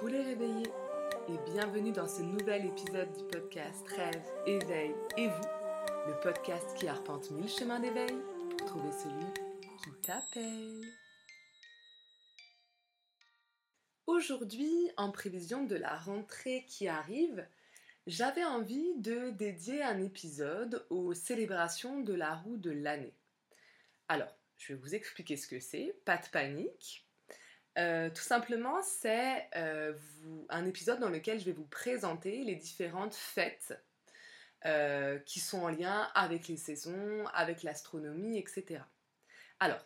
Coucou les réveillés et bienvenue dans ce nouvel épisode du podcast Rêve, Éveil et vous, le podcast qui arpente mille chemins d'éveil pour trouver celui qui t'appelle. Aujourd'hui, en prévision de la rentrée qui arrive, j'avais envie de dédier un épisode aux célébrations de la roue de l'année. Alors, je vais vous expliquer ce que c'est, pas de panique. Euh, tout simplement, c'est euh, un épisode dans lequel je vais vous présenter les différentes fêtes euh, qui sont en lien avec les saisons, avec l'astronomie, etc. Alors,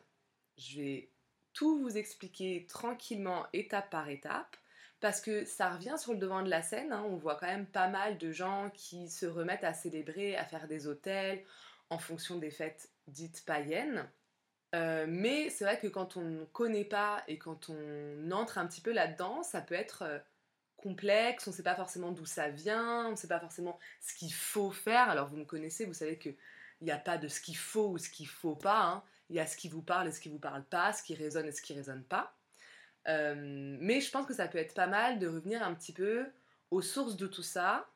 je vais tout vous expliquer tranquillement, étape par étape, parce que ça revient sur le devant de la scène. Hein. on voit quand même pas mal de gens qui se remettent à célébrer, à faire des hôtels en fonction des fêtes dites païennes. Euh, mais c'est vrai que quand on ne connaît pas et quand on entre un petit peu là-dedans, ça peut être euh, complexe, on ne sait pas forcément d'où ça vient, on ne sait pas forcément ce qu'il faut faire. Alors vous me connaissez, vous savez qu'il n'y a pas de ce qu'il faut ou ce qu'il ne faut pas. Hein. Il y a ce qui vous parle et ce qui ne vous parle pas, ce qui résonne et ce qui ne résonne pas. Euh, mais je pense que ça peut être pas mal de revenir un petit peu aux sources de tout ça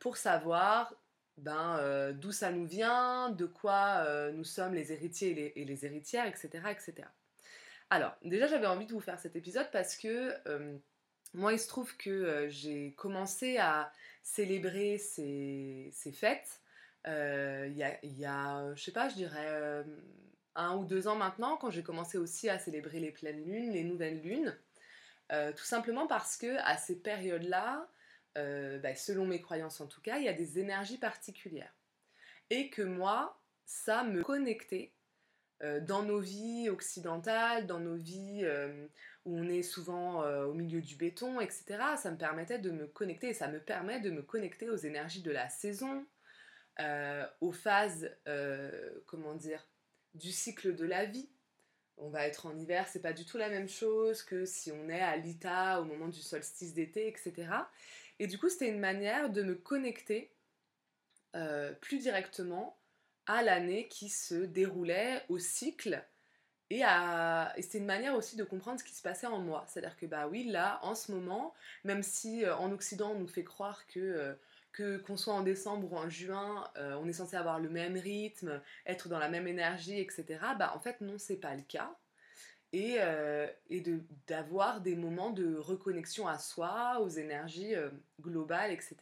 pour savoir ben, euh, d'où ça nous vient, de quoi euh, nous sommes les héritiers et les, héritières, etc., etc. Alors, déjà, j'avais envie de vous faire cet épisode parce que euh, moi, il se trouve que j'ai commencé à célébrer ces, fêtes il y a, y a, je sais pas, je dirais un ou deux ans maintenant, quand j'ai commencé aussi à célébrer les pleines lunes, les nouvelles lunes. tout simplement parce que à ces périodes-là, euh, bah, selon mes croyances en tout cas, il y a des énergies particulières. Et que moi, ça me connectait euh, dans nos vies occidentales, dans nos vies euh, où on est souvent au milieu du béton, etc. Ça me permettait de me connecter, et ça me permet de me connecter aux énergies de la saison, aux phases, comment dire, du cycle de la vie. On va être en hiver, c'est pas du tout la même chose que si on est à l'ITA au moment du solstice d'été, etc. Et du coup, c'était une manière de me connecter euh, plus directement à l'année qui se déroulait, au cycle, et, à... c'était une manière aussi de comprendre ce qui se passait en moi. C'est-à-dire que, bah oui, là, en ce moment, même si euh, en Occident, on nous fait croire que... Euh, que qu'on soit en décembre ou en juin, on est censé avoir le même rythme, être dans la même énergie, etc. Bah en fait non, c'est pas le cas et, euh, d'avoir des moments de reconnexion à soi, aux énergies euh, globales, etc.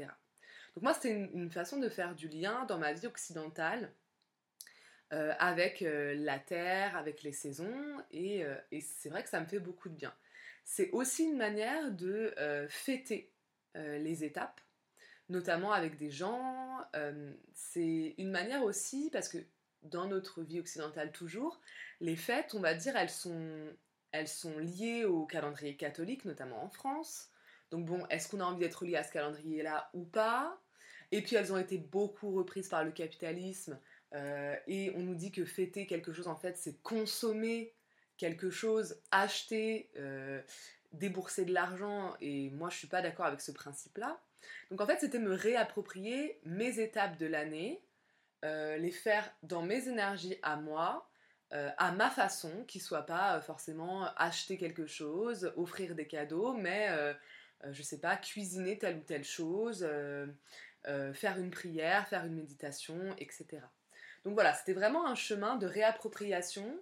Donc moi, c'était une, façon de faire du lien dans ma vie occidentale euh, avec la Terre, avec les saisons, et, et c'est vrai que ça me fait beaucoup de bien. C'est aussi une manière de fêter les étapes, notamment avec des gens. c'est une manière aussi, parce que dans notre vie occidentale toujours, les fêtes, on va dire, elles sont, elles sont liées au calendrier catholique, notamment en France. Donc bon, est-ce qu'on a envie d'être lié à ce calendrier-là ou pas? Et puis elles ont été beaucoup reprises par le capitalisme. Euh, et on nous dit que fêter quelque chose, en fait, c'est consommer quelque chose, acheter, euh, débourser de l'argent. Et moi, je suis pas d'accord avec ce principe-là. Donc en fait, c'était me réapproprier mes étapes de l'année, euh, les faire dans mes énergies à moi, euh, à ma façon, qui soit pas euh, forcément acheter quelque chose, offrir des cadeaux, mais je sais pas, cuisiner telle ou telle chose, faire une prière, faire une méditation, etc. Donc voilà, c'était vraiment un chemin de réappropriation,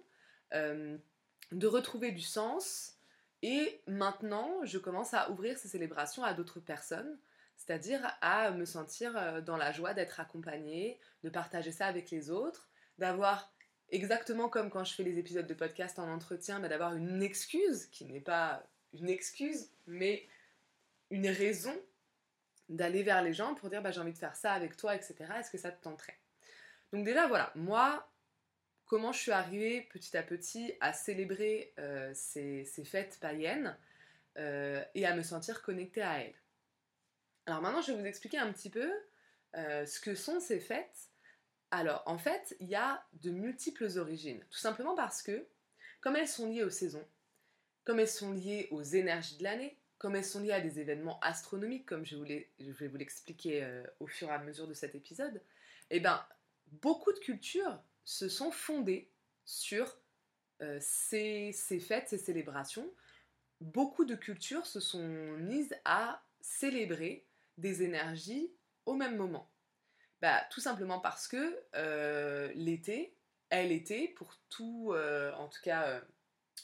de retrouver du sens. Et maintenant, je commence à ouvrir ces célébrations à d'autres personnes c'est-à-dire à me sentir euh, dans la joie d'être accompagnée, de partager ça avec les autres, d'avoir exactement comme quand je fais les épisodes de podcast en entretien, mais d'avoir une excuse qui n'est pas une excuse, mais une raison d'aller vers les gens pour dire bah, j'ai envie de faire ça avec toi, etc. Est-ce que ça te tenterait? Donc déjà voilà, moi, comment je suis arrivée petit à petit à célébrer euh, ces, fêtes païennes euh, et à me sentir connectée à elles? Alors maintenant, je vais vous expliquer un petit peu euh, ce que sont ces fêtes. Alors, en fait, il y a de multiples origines. Tout simplement parce que, comme elles sont liées aux saisons, comme elles sont liées aux énergies de l'année, comme elles sont liées à des événements astronomiques, comme je, vais vous l'expliquer euh, au fur et à mesure de cet épisode, eh bien, beaucoup de cultures se sont fondées sur euh, ces, fêtes, ces célébrations, beaucoup de cultures se sont mises à célébrer des énergies au même moment. Bah, tout simplement parce que euh, l'été est l'été pour tout, euh, en tout cas, euh,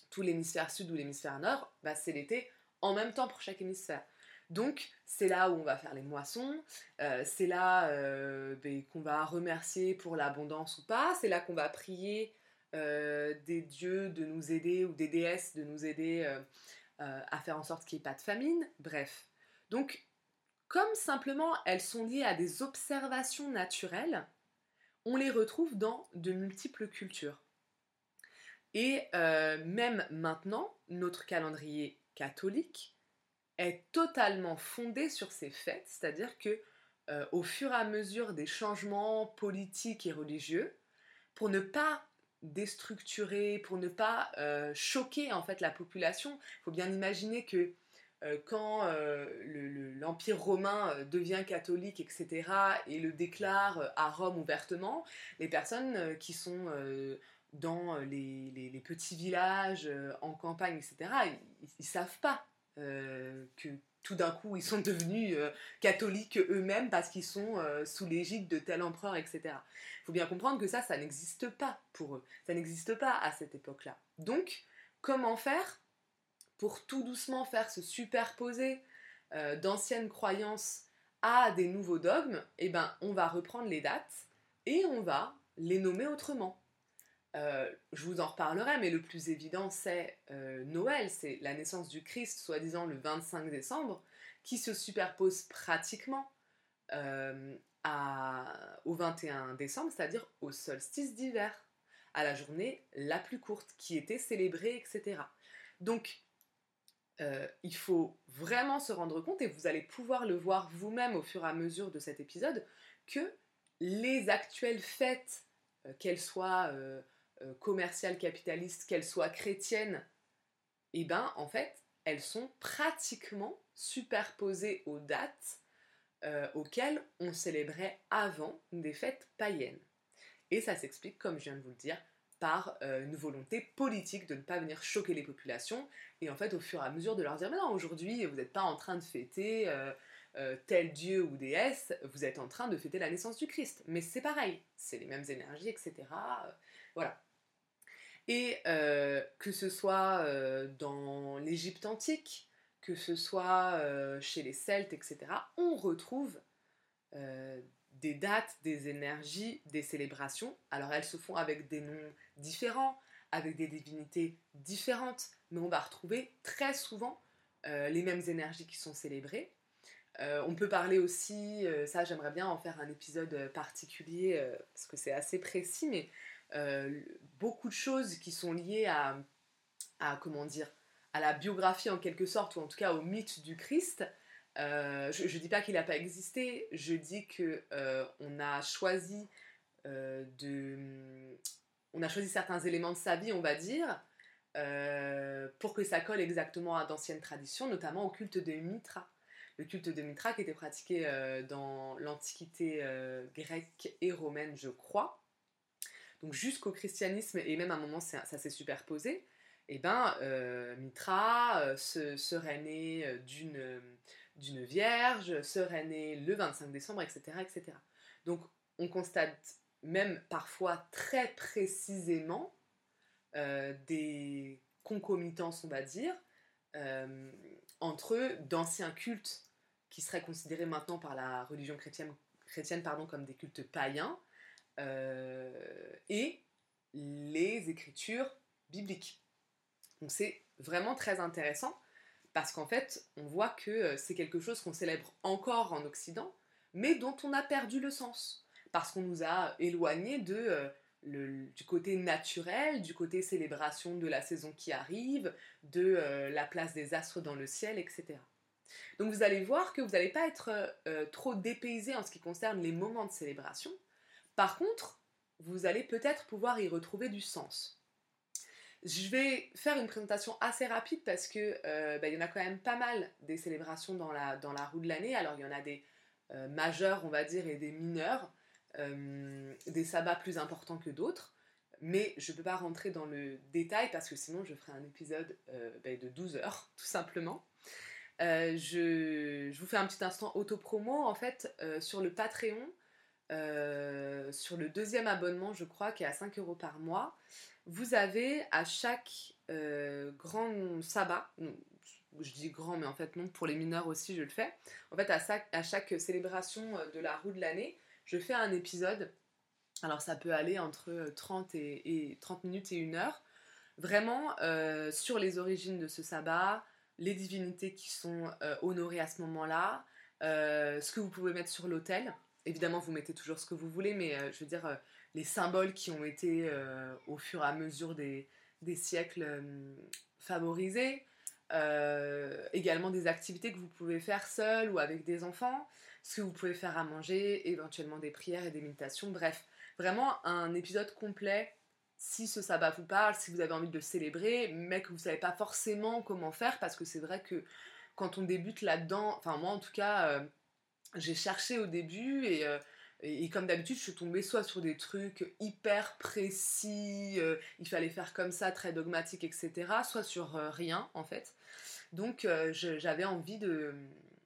tout l'hémisphère sud ou l'hémisphère nord, bah, c'est l'été en même temps pour chaque hémisphère. Donc c'est là où on va faire les moissons, c'est là ben, qu'on va remercier pour l'abondance ou pas, c'est là qu'on va prier des dieux de nous aider ou des déesses de nous aider à faire en sorte qu'il n'y ait pas de famine, bref. Donc comme simplement elles sont liées à des observations naturelles, on les retrouve dans de multiples cultures. Et euh, même maintenant, notre calendrier catholique est totalement fondé sur ces fêtes, c'est-à-dire que euh, au fur et à mesure des changements politiques et religieux, pour ne pas déstructurer, pour ne pas euh, choquer en fait la population, il faut bien imaginer que euh, quand euh, l'Empire romain euh, devient catholique, etc., et le déclare à Rome ouvertement, les personnes qui sont dans les, petits villages, en campagne, etc., ils ne savent pas que tout d'un coup ils sont devenus catholiques eux-mêmes parce qu'ils sont sous l'égide de tel empereur, etc. Il faut bien comprendre que ça, ça n'existe pas pour eux. Ça n'existe pas à cette époque-là. Donc, comment faire pour tout doucement faire se superposer euh, d'anciennes croyances à des nouveaux dogmes, eh ben, on va reprendre les dates et on va les nommer autrement. Euh, je vous en reparlerai, mais le plus évident, c'est euh, Noël, c'est la naissance du Christ, soi-disant le 25 décembre, qui se superpose pratiquement au 21 décembre, c'est-à-dire au solstice d'hiver, à la journée la plus courte, qui était célébrée, etc. Donc, euh, il faut vraiment se rendre compte, et vous allez pouvoir le voir vous-même au fur et à mesure de cet épisode, que les actuelles fêtes, euh, qu'elles soient euh, commerciales, capitalistes, qu'elles soient chrétiennes, eh ben en fait, elles sont pratiquement superposées aux dates auxquelles on célébrait avant des fêtes païennes. Et ça s'explique, comme je viens de vous le dire, par euh, une volonté politique de ne pas venir choquer les populations et en fait au fur et à mesure de leur dire mais non aujourd'hui vous n'êtes pas en train de fêter euh, euh, tel dieu ou déesse, vous êtes en train de fêter la naissance du Christ. Mais c'est pareil, c'est les mêmes énergies, etc. voilà. Et que ce soit dans l'Égypte antique, que ce soit chez les Celtes, etc., on retrouve des dates, des énergies, des célébrations. Alors elles se font avec des noms différents, avec des divinités différentes, mais on va retrouver très souvent euh, les mêmes énergies qui sont célébrées. Euh, on peut parler aussi, euh, ça j'aimerais bien en faire un épisode particulier parce que c'est assez précis, mais beaucoup de choses qui sont liées à, à, comment dire, à la biographie en quelque sorte, ou en tout cas au mythe du Christ, euh, je ne dis pas qu'il n'a pas existé, je dis que euh, on a choisi euh, de, on a choisi certains éléments de sa vie, on va dire, pour que ça colle exactement à d'anciennes traditions, notamment au culte de Mitra. Le culte de Mitra qui était pratiqué dans l'Antiquité grecque et romaine, je crois. Donc jusqu'au christianisme, et même à un moment ça, s'est superposé, et eh ben Mitra serait né d'une d'une vierge, serait née le 25 décembre, etc., etc. Donc on constate même parfois très précisément euh, des concomitances, on va dire, euh, entre d'anciens cultes qui seraient considérés maintenant par la religion chrétienne, comme des cultes païens, euh, et les écritures bibliques. Donc c'est vraiment très intéressant parce qu'en fait, on voit que euh, c'est quelque chose qu'on célèbre encore en Occident, mais dont on a perdu le sens. Parce qu'on nous a éloignés euh, du côté naturel, du côté célébration de la saison qui arrive, de euh, la place des astres dans le ciel, etc. Donc vous allez voir que vous n'allez pas être trop dépaysé en ce qui concerne les moments de célébration. Par contre, vous allez peut-être pouvoir y retrouver du sens. Je vais faire une présentation assez rapide parce que euh, bah, y en a quand même pas mal des célébrations dans la, dans la roue de l'année. Alors il y en a des euh, majeurs, on va dire, et des mineurs, euh, des sabbats plus importants que d'autres. mais je ne peux pas rentrer dans le détail parce que sinon je ferai un épisode ben, de 12 heures, tout simplement. je, je, vous fais un petit instant auto-promo. En fait, sur le Patreon, sur le deuxième abonnement, je crois, qui est à 5 euros par mois, vous avez à chaque grand sabbat, je dis grand, mais en fait non, pour les mineurs aussi je le fais. En fait, à, à chaque célébration de la roue de l'année, je fais un épisode. Alors ça peut aller entre 30, et, 30 minutes et une heure. Vraiment euh, sur les origines de ce sabbat, les divinités qui sont euh, honorées à ce moment-là, euh, ce que vous pouvez mettre sur l'autel. Évidemment, vous mettez toujours ce que vous voulez, mais je veux dire, les symboles qui ont été au fur et à mesure des, des siècles favorisés. également des activités que vous pouvez faire seul ou avec des enfants ce que vous pouvez faire à manger, éventuellement des prières et des méditations. Bref, vraiment un épisode complet si ce sabbat vous parle, si vous avez envie de le célébrer, mais que vous ne savez pas forcément comment faire, parce que c'est vrai que quand on débute là-dedans, enfin moi en tout cas, euh, j'ai cherché au début euh, et, comme d'habitude, je suis tombée soit sur des trucs hyper précis, euh, il fallait faire comme ça, très dogmatique, etc., soit sur rien en fait. Donc j'avais envie de,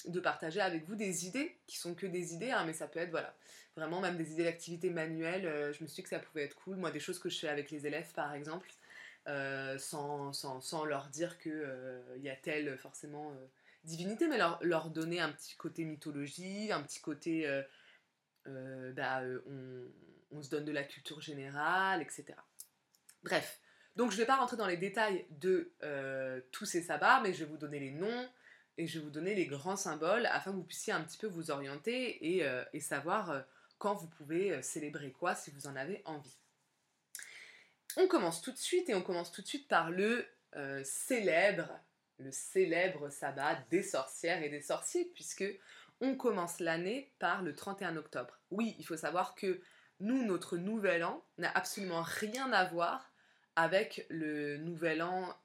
de partager avec vous des idées qui sont que des idées, hein, mais ça peut être voilà, vraiment même des idées d'activités manuelles. Euh, je me suis dit que ça pouvait être cool. Moi, des choses que je fais avec les élèves, par exemple, euh, sans, sans, sans, leur dire qu'il euh, y a telle forcément divinité, mais leur, leur, donner un petit côté mythologie, un petit côté bah, on, on, se donne de la culture générale, etc. Bref. Donc je ne vais pas rentrer dans les détails de tous ces sabbats, mais je vais vous donner les noms, et je vais vous donner les grands symboles afin que vous puissiez un petit peu vous orienter et, euh, savoir euh, quand vous pouvez euh, célébrer quoi si vous en avez envie. On commence tout de suite et on commence tout de suite par le célèbre, le célèbre sabbat des sorcières et des sorciers puisque on commence l'année par le 31 octobre. Oui, il faut savoir que nous, notre nouvel an n'a absolument rien à voir avec le nouvel an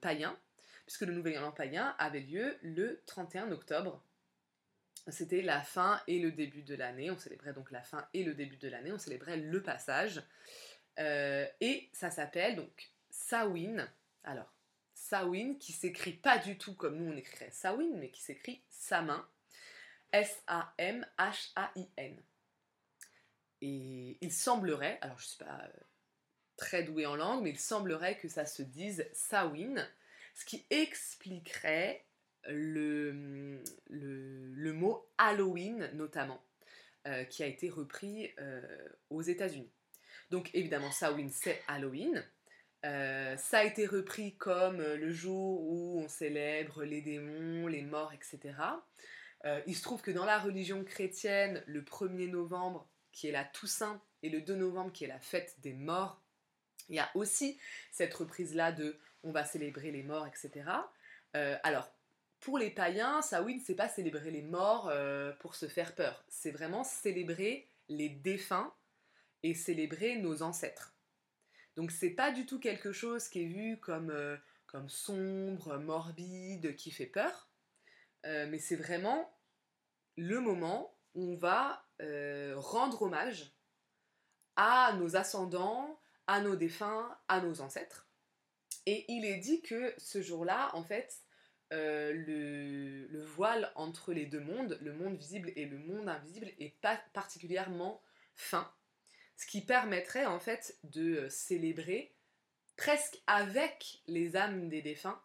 païen puisque le Nouvel An païen avait lieu le 31 octobre. C'était la fin et le début de l'année. On célébrait donc la fin et le début de l'année. On célébrait le passage. Euh, et ça s'appelle donc Samhain. Alors, Samhain qui s'écrit pas du tout comme nous on écrirait Samhain, mais qui s'écrit Samin. S-A-M-H-A-I-N. Et il semblerait, alors je ne suis pas euh, très douée en langue, mais il semblerait que ça se dise Samhain ce qui expliquerait le, mot Halloween notamment, euh, qui a été repris euh, aux États-Unis. Donc évidemment, Samhain, c'est Halloween. Ça a été repris comme le jour où on célèbre les démons, les morts, etc. il se trouve que dans la religion chrétienne, le 1er novembre, qui est la Toussaint, et le 2 novembre, qui est la fête des morts, il y a aussi cette reprise-là de on va célébrer les morts, etc. Euh, alors, pour les païens, Samhain, c'est pas célébrer les morts euh, pour se faire peur. C'est vraiment célébrer les défunts et célébrer nos ancêtres. Donc c'est pas du tout quelque chose qui est vu euh, comme sombre, morbide, qui fait peur. mais c'est vraiment le moment où on va rendre hommage à nos ascendants, à nos défunts, à nos ancêtres. Et il est dit que ce jour-là, en fait, euh, le, voile entre les deux mondes, le monde visible et le monde invisible, est particulièrement fin. Ce qui permettrait en fait de euh, célébrer presque avec les âmes des défunts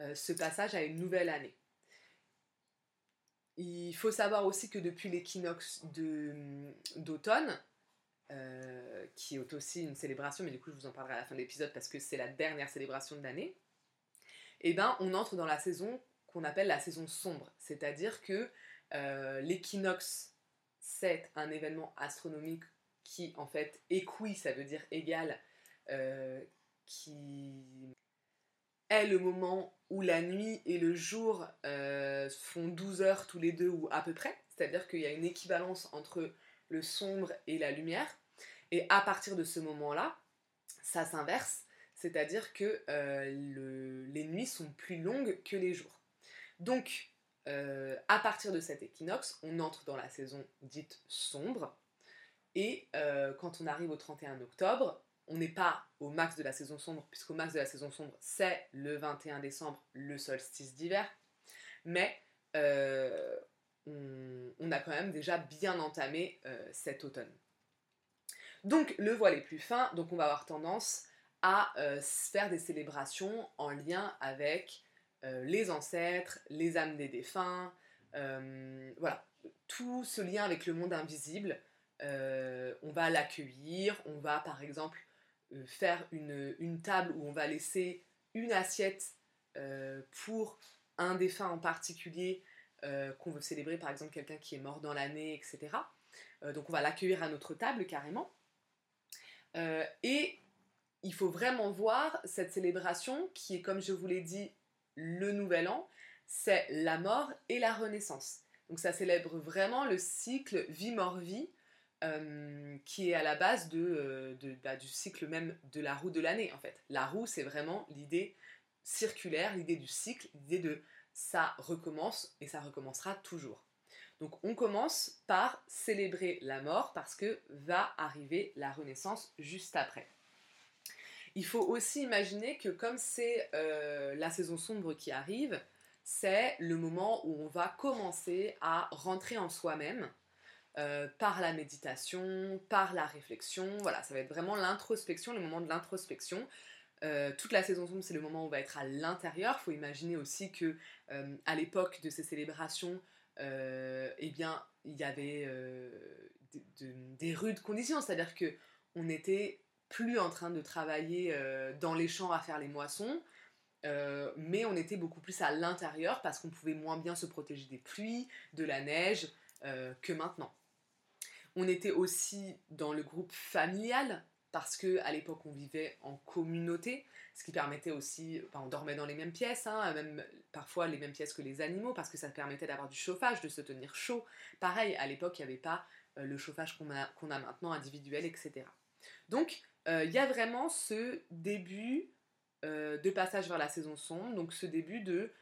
euh, ce passage à une nouvelle année. Il faut savoir aussi que depuis l'équinoxe d'automne, euh, qui est aussi une célébration, mais du coup je vous en parlerai à la fin de l'épisode parce que c'est la dernière célébration de l'année, eh ben on entre dans la saison qu'on appelle la saison sombre, c'est-à-dire que euh, l'équinoxe c'est un événement astronomique qui en fait équi, ça veut dire égal, euh, qui est le moment où la nuit et le jour font 12 heures tous les deux ou à peu près, c'est-à-dire qu'il y a une équivalence entre le sombre et la lumière. Et à partir de ce moment-là, ça s'inverse, c'est-à-dire que euh, les nuits sont plus longues que les jours. Donc, euh, à partir de cet équinoxe, on entre dans la saison dite sombre. Et euh, quand on arrive au 31 octobre, on n'est pas au max de la saison sombre, puisqu'au max de la saison sombre, c'est le 21 décembre, le solstice d'hiver. Mais euh, on, a quand même déjà bien entamé euh, cet automne. Donc le voile est plus fin, donc on va avoir tendance à euh, faire des célébrations en lien avec les ancêtres, les âmes des défunts, voilà, tout ce lien avec le monde invisible, on va l'accueillir, on va par exemple faire une, table où on va laisser une assiette pour un défunt en particulier euh, qu'on veut célébrer, par exemple quelqu'un qui est mort dans l'année, etc. Euh, donc on va l'accueillir à notre table carrément. Euh, et il faut vraiment voir cette célébration qui est, comme je vous l'ai dit, le nouvel an, c'est la mort et la renaissance. Donc ça célèbre vraiment le cycle vie-mort-vie qui est à la base de, bah, du cycle même de la roue de l'année en fait. La roue, c'est vraiment l'idée circulaire, l'idée du cycle, l'idée de ça recommence et ça recommencera toujours. Donc on commence par célébrer la mort parce que va arriver la renaissance juste après. Il faut aussi imaginer que comme c'est euh, la saison sombre qui arrive, c'est le moment où on va commencer à rentrer en soi-même euh, par la méditation, par la réflexion. Voilà, ça va être vraiment l'introspection, le moment de l'introspection. Euh, toute la saison sombre, c'est le moment où on va être à l'intérieur. Il faut imaginer aussi que euh, à l'époque de ces célébrations, eh bien, il y avait des rudes conditions, c'est-à-dire que on n'était plus en train de travailler dans les champs à faire les moissons, mais on était beaucoup plus à l'intérieur parce qu'on pouvait moins bien se protéger des pluies, de la neige que maintenant. On était aussi dans le groupe familial, parce que à l'époque on vivait en communauté, ce qui permettait aussi, on dormait dans les mêmes pièces, hein, même parfois les mêmes pièces que les animaux, parce que ça permettait d'avoir du chauffage, de se tenir chaud. Pareil, à l'époque il n'y avait pas euh, le chauffage qu'on a, a, maintenant individuel, etc. Donc euh, il y a vraiment ce début euh, de passage vers la saison sombre, donc ce début de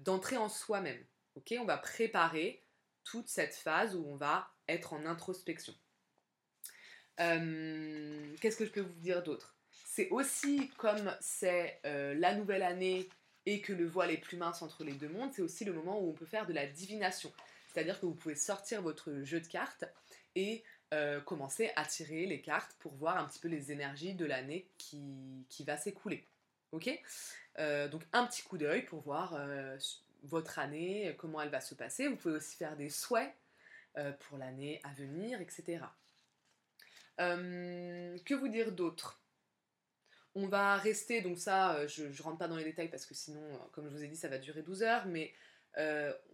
d'entrer en soi-même. Ok, on va préparer toute cette phase où on va être en introspection. Euh, qu'est-ce que je peux vous dire d'autre? C'est aussi comme c'est euh, la nouvelle année et que le voile est plus mince entre les deux mondes, c'est aussi le moment où on peut faire de la divination. C'est-à-dire que vous pouvez sortir votre jeu de cartes et euh, commencer à tirer les cartes pour voir un petit peu les énergies de l'année qui, qui, va s'écouler. Ok? Donc un petit coup d'œil pour voir votre année, comment elle va se passer. Vous pouvez aussi faire des souhaits pour l'année à venir, etc. Euh, que vous dire d'autre? On va rester, donc ça, euh, je ne rentre pas dans les détails parce que sinon, euh, comme je vous ai dit, ça va durer 12 heures, mais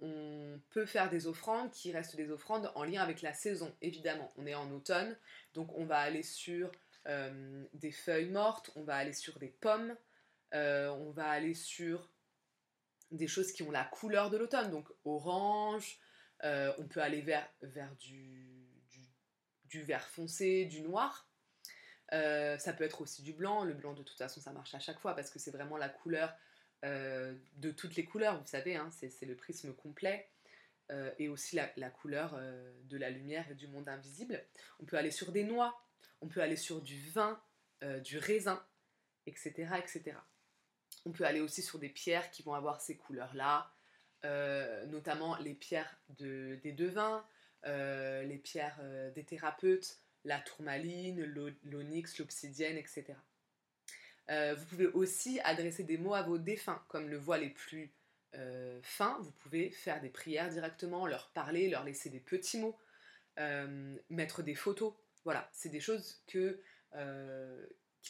on peut faire des offrandes qui restent des offrandes en lien avec la saison, évidemment. On est en automne, donc on va aller sur des feuilles mortes, on va aller sur des pommes, on va aller sur des choses qui ont la couleur de l'automne, donc orange, on peut aller vers, du vert foncé, du noir. Euh, ça peut être aussi du blanc. Le blanc, de toute façon, ça marche à chaque fois parce que c'est vraiment la couleur euh, de toutes les couleurs, vous savez, hein, c'est le prisme complet. Euh, et aussi la, couleur de la lumière et du monde invisible. On peut aller sur des noix, on peut aller sur du vin, du raisin, etc., etc. On peut aller aussi sur des pierres qui vont avoir ces couleurs-là, notamment les pierres de, des devins, euh, les pierres euh, des thérapeutes, la tourmaline, l'onyx, l'obsidienne, etc. Euh, vous pouvez aussi adresser des mots à vos défunts, comme le voile est plus fin, vous pouvez faire des prières directement, leur parler, leur laisser des petits mots, mettre des photos. Voilà, c'est des choses qu'ils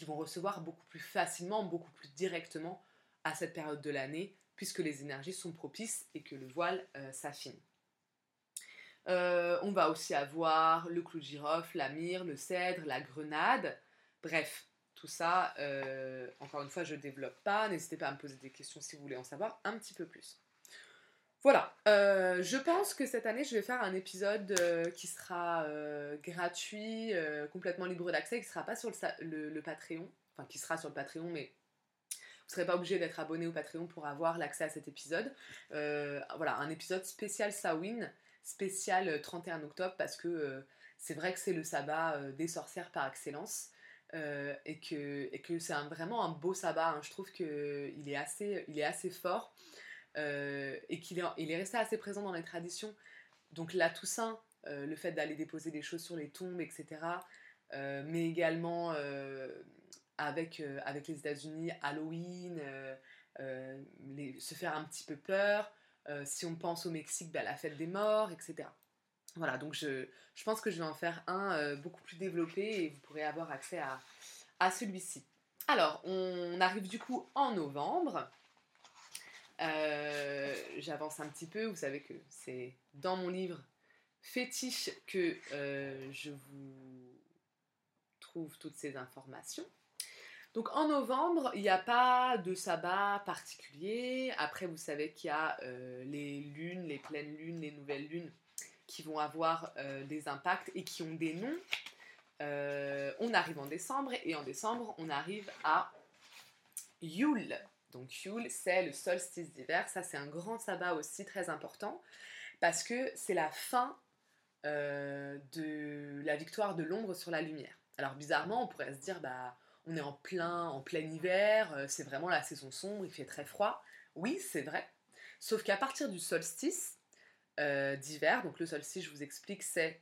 vont recevoir beaucoup plus facilement, beaucoup plus directement à cette période de l'année, puisque les énergies sont propices et que le voile s'affine. Euh, on va aussi avoir le clou de girofle, la myrrhe, le cèdre, la grenade. Bref, tout ça, euh, encore une fois, je ne développe pas. N'hésitez pas à me poser des questions si vous voulez en savoir un petit peu plus. Voilà, euh, je pense que cette année, je vais faire un épisode qui sera gratuit, complètement libre d'accès, qui ne sera pas sur le, Patreon, enfin qui sera sur le Patreon, mais vous ne serez pas obligé d'être abonné au Patreon pour avoir l'accès à cet épisode. voilà, un épisode spécial Sawin spécial 31 euh, octobre parce que euh, c'est vrai que c'est le sabbat euh, des sorcières par excellence. et que, et que c'est vraiment un beau sabbat. Hein. Je trouve qu'il est, assez, il est assez fort et qu'il est, il est resté assez présent dans les traditions. Donc la Toussaint, le fait d'aller déposer des choses sur les tombes, etc. mais également avec, avec les États-Unis, Halloween, se faire un petit peu peur. si on pense au Mexique, bah, la fête des morts, etc. Voilà, donc je, pense que je vais en faire un euh, beaucoup plus développé et vous pourrez avoir accès à, celui-ci. Alors, on arrive du coup en novembre. Euh, j'avance un petit peu, vous savez que c'est dans mon livre fétiche que euh, je vous trouve toutes ces informations. Donc en novembre, il n'y a pas de sabbat particulier. Après, vous savez qu'il y a les lunes, les pleines lunes, les nouvelles lunes qui vont avoir euh, des impacts et qui ont des noms. Euh, on arrive en décembre et en décembre, on arrive à Yule. Donc Yule, c'est le solstice d'hiver. Ça, c'est un grand sabbat aussi très important parce que c'est la fin euh, de la victoire de l'ombre sur la lumière. Alors bizarrement, on pourrait se dire, bah, on est en plein, en plein hiver, c'est vraiment la saison sombre, il fait très froid. Oui, c'est vrai. Sauf qu'à partir du solstice, euh, d'hiver. Donc le solstice, je vous explique, c'est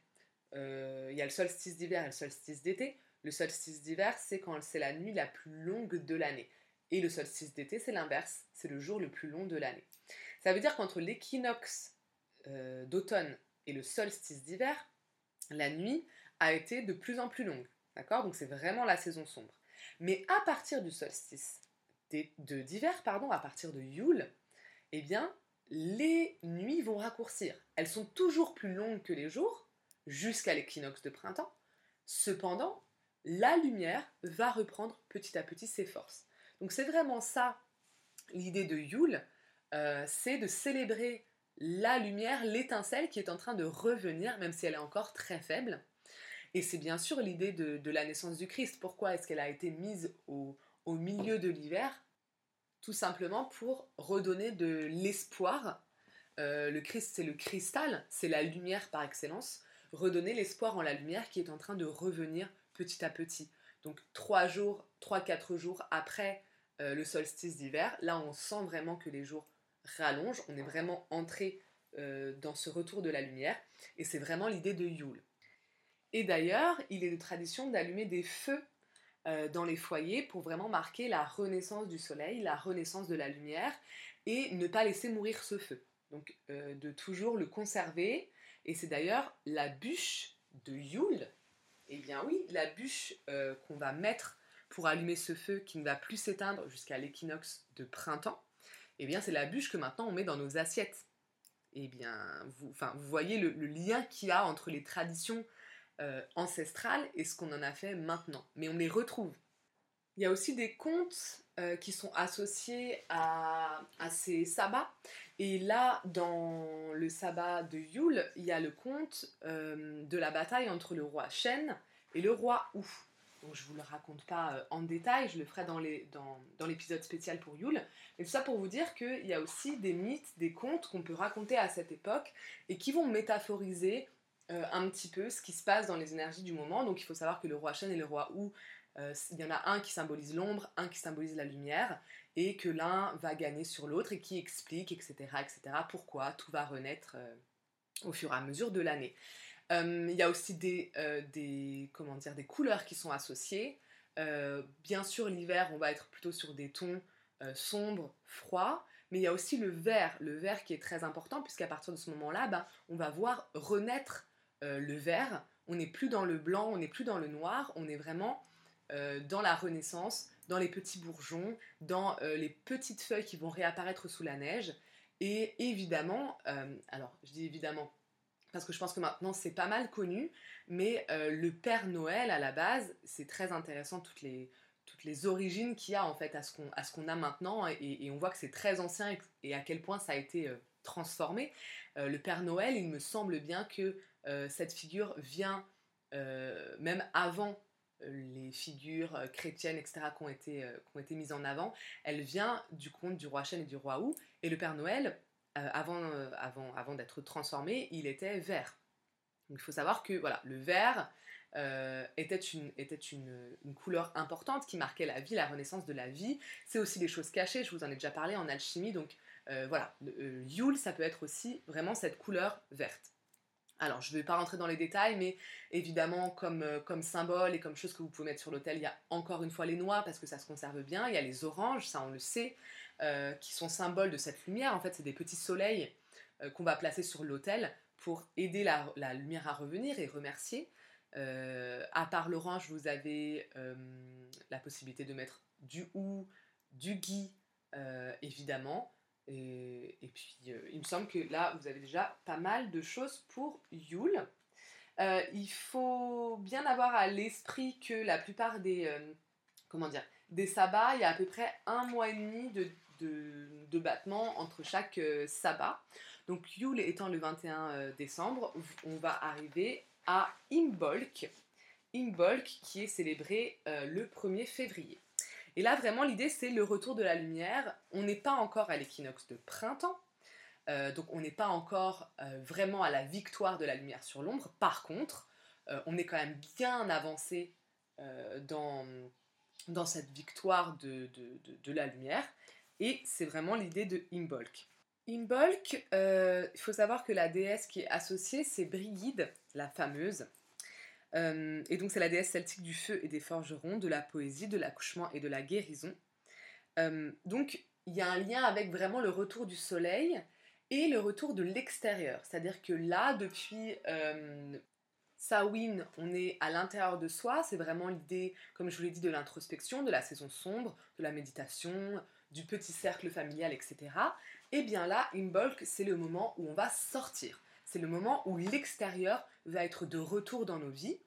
euh, il y a le solstice d'hiver et le solstice d'été. Le solstice d'hiver, c'est quand c'est la nuit la plus longue de l'année. Et le solstice d'été, c'est l'inverse, c'est le jour le plus long de l'année. Ça veut dire qu'entre l'équinoxe euh, d'automne et le solstice d'hiver, la nuit a été de plus en plus longue. D'accord? Donc c'est vraiment la saison sombre. Mais à partir du solstice d'hiver, pardon, à partir de Yule, eh bien, les nuits vont raccourcir. Elles sont toujours plus longues que les jours, jusqu'à l'équinoxe de printemps. Cependant, la lumière va reprendre petit à petit ses forces. Donc c'est vraiment ça l'idée de Yule, euh, c'est de célébrer la lumière, l'étincelle qui est en train de revenir, même si elle est encore très faible. Et c'est bien sûr l'idée de, la naissance du Christ. Pourquoi est-ce qu'elle a été mise au milieu de l'hiver? Tout simplement pour redonner de l'espoir. Euh, le Christ, c'est le cristal, c'est la lumière par excellence. Redonner l'espoir en la lumière qui est en train de revenir petit à petit. Donc trois jours, trois quatre jours après euh, le solstice d'hiver, là on sent vraiment que les jours rallongent. On est vraiment entré euh, dans ce retour de la lumière, et c'est vraiment l'idée de Yule. Et d'ailleurs, il est de tradition d'allumer des feux euh, dans les foyers pour vraiment marquer la renaissance du soleil, la renaissance de la lumière et ne pas laisser mourir ce feu. Donc euh, de toujours le conserver. Et c'est d'ailleurs la bûche de Yule. Eh bien oui, la bûche euh, qu'on va mettre pour allumer ce feu qui ne va plus s'éteindre jusqu'à l'équinoxe de printemps. Eh bien c'est la bûche que maintenant on met dans nos assiettes. Eh bien, vous, vous voyez le, le lien qu'il y a entre les traditions euh, ancestrales et ce qu'on en a fait maintenant. Mais on les retrouve. Il y a aussi des contes euh, qui sont associés à, ces sabbats. Et là, dans le sabbat de Yule, il y a le conte euh, de la bataille entre le roi Shen et le roi Ou. Donc je ne vous le raconte pas en détail, je le ferai dans, dans l'épisode spécial pour Yule. Mais tout ça pour vous dire qu'il y a aussi des mythes, des contes qu'on peut raconter à cette époque et qui vont métaphoriser euh, un petit peu ce qui se passe dans les énergies du moment. Donc il faut savoir que le roi Shen et le roi Wu, euh, il y en a un qui symbolise l'ombre, un qui symbolise la lumière, et que l'un va gagner sur l'autre et qui explique, etc., etc., pourquoi tout va renaître euh, au fur et à mesure de l'année. Il y a aussi des, des, comment dire, des couleurs qui sont associées. bien sûr, l'hiver, on va être plutôt sur des tons sombres, froids, mais il y a aussi le vert, le vert qui est très important, puisqu'à partir de ce moment-là, ben, on va voir renaître euh, le vert. On n'est plus dans le blanc, on n'est plus dans le noir, on est vraiment euh, dans la renaissance, dans les petits bourgeons, dans euh, les petites feuilles qui vont réapparaître sous la neige. Et évidemment, alors je dis évidemment parce que je pense que maintenant c'est pas mal connu, mais le Père Noël à la base, c'est très intéressant toutes les, toutes les origines qu'il y a en fait à ce qu'on a maintenant et, on voit que c'est très ancien et, à quel point ça a été transformé. le Père Noël, il me semble bien que cette figure vient euh, même avant euh, les figures chrétiennes, etc., qui ont, été, été mises en avant, elle vient du conte du roi Chêne et du roi Wu. Et le Père Noël, avant, avant, d'être transformé, il était vert. Il faut savoir que voilà, le vert euh, était, une, était une, couleur importante qui marquait la vie, la renaissance de la vie. C'est aussi des choses cachées, je vous en ai déjà parlé en alchimie, donc euh, voilà, le Yule, ça peut être aussi vraiment cette couleur verte. Alors, je ne vais pas rentrer dans les détails, mais évidemment, comme, comme symbole et comme chose que vous pouvez mettre sur l'autel, il y a encore une fois les noix parce que ça se conserve bien. Il y a les oranges, ça on le sait, qui sont symboles de cette lumière. En fait, c'est des petits soleils qu'on va placer sur l'autel pour aider la, lumière à revenir et remercier. Euh, à part l'orange, vous avez euh, la possibilité de mettre du hou, du gui, euh. Et, puis, il me semble que là, vous avez déjà pas mal de choses pour Yule. il faut bien avoir à l'esprit que la plupart des, comment dire, des sabbats, il y a à peu près un mois et demi de, de, de battement entre chaque sabbat. Donc Yule étant le 21 euh, décembre, on va arriver à Imbolc. Imbolc qui est célébré euh, le 1er février. Et là vraiment l'idée c'est le retour de la lumière. On n'est pas encore à l'équinoxe de printemps. Euh, donc on n'est pas encore vraiment à la victoire de la lumière sur l'ombre. Par contre, on est quand même bien avancé dans, cette victoire de, de la lumière. Et c'est vraiment l'idée de Imbolc. Imbolc, euh, il faut savoir que la déesse qui est associée, c'est Brigide, la fameuse. Euh, et donc c'est la déesse celtique du feu et des forgerons, de la poésie, de l'accouchement et de la guérison. Euh, donc il y a un lien avec vraiment le retour du soleil et le retour de l'extérieur. C'est-à-dire que là, depuis Samhain, on est à l'intérieur de soi. C'est vraiment l'idée, comme je vous l'ai dit, de l'introspection, de la saison sombre, de la méditation, du petit cercle familial, etc. Et eh bien là, Imbolc, c'est le moment où on va sortir. C'est le moment où l'extérieur va être de retour dans nos vies.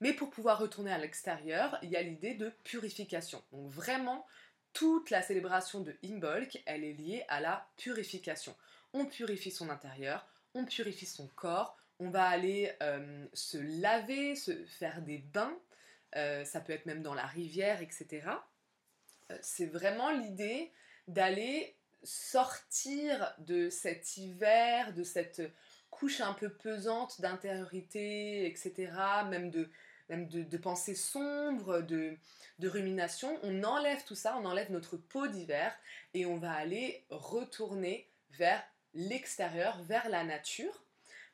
Mais pour pouvoir retourner à l'extérieur, il y a l'idée de purification. Donc vraiment, toute la célébration de Imbolc, elle est liée à la purification. On purifie son intérieur, on purifie son corps, on va aller euh, se laver, se faire des bains, euh, ça peut être même dans la rivière, etc. Euh, c'est vraiment l'idée d'aller sortir de cet hiver, de cette couche un peu pesante d'intériorité, etc., même de, pensées sombres, de, de rumination, on enlève tout ça, on enlève notre peau d'hiver et on va aller retourner vers l'extérieur, vers la nature.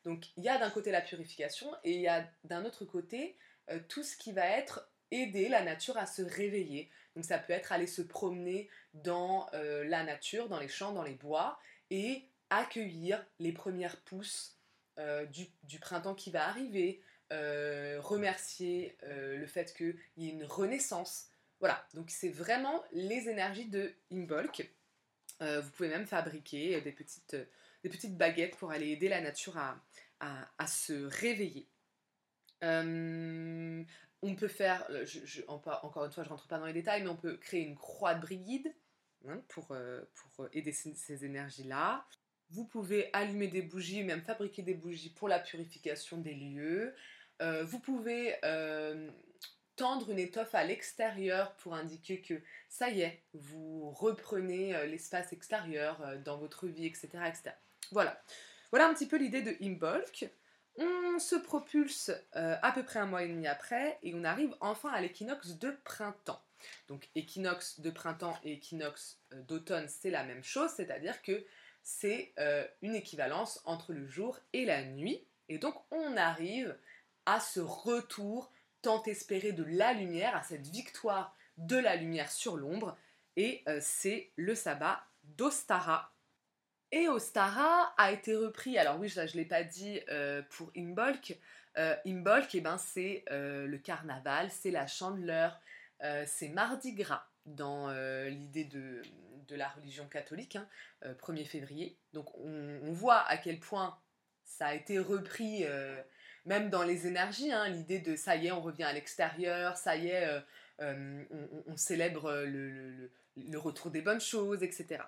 Donc il y a d'un côté la purification et il y a d'un autre côté euh, tout ce qui va être aider la nature à se réveiller. Donc ça peut être aller se promener dans euh, la nature, dans les champs, dans les bois, et accueillir les premières pousses euh, du, printemps qui va arriver, euh, remercier le fait qu'il y ait une renaissance. Voilà, donc c'est vraiment les énergies de Imbolc. vous pouvez même fabriquer des petites, des petites baguettes pour aller aider la nature à, à se réveiller. On peut faire, euh, encore une fois, je rentre pas dans les détails, mais on peut créer une croix de brigide hein, pour, euh, pour aider ces, énergies-là. Vous pouvez allumer des bougies, même fabriquer des bougies pour la purification des lieux. Euh, vous pouvez tendre une étoffe à l'extérieur pour indiquer que ça y est, vous reprenez l'espace extérieur dans votre vie, etc., etc. Voilà. Voilà un petit peu l'idée de Imbolc. On se propulse euh, à peu près un mois et demi après et on arrive enfin à l'équinoxe de printemps. Donc équinoxe de printemps et équinoxe euh, d'automne, c'est la même chose, c'est-à-dire que c'est euh, une équivalence entre le jour et la nuit. Et donc on arrive à ce retour tant espéré de la lumière, à cette victoire de la lumière sur l'ombre. Et c'est le sabbat d'Ostara et Ostara a été repris, alors oui, je ne l'ai pas dit euh, pour Imbolc. Euh, Imbolc, eh ben, c'est euh, le carnaval, c'est la chandeleur, c'est Mardi Gras dans l'idée de, la religion catholique, 1er hein, février. Donc on, voit à quel point ça a été repris, même dans les énergies, hein, l'idée de ça y est, on revient à l'extérieur, ça y est, on, célèbre le, retour des bonnes choses, etc.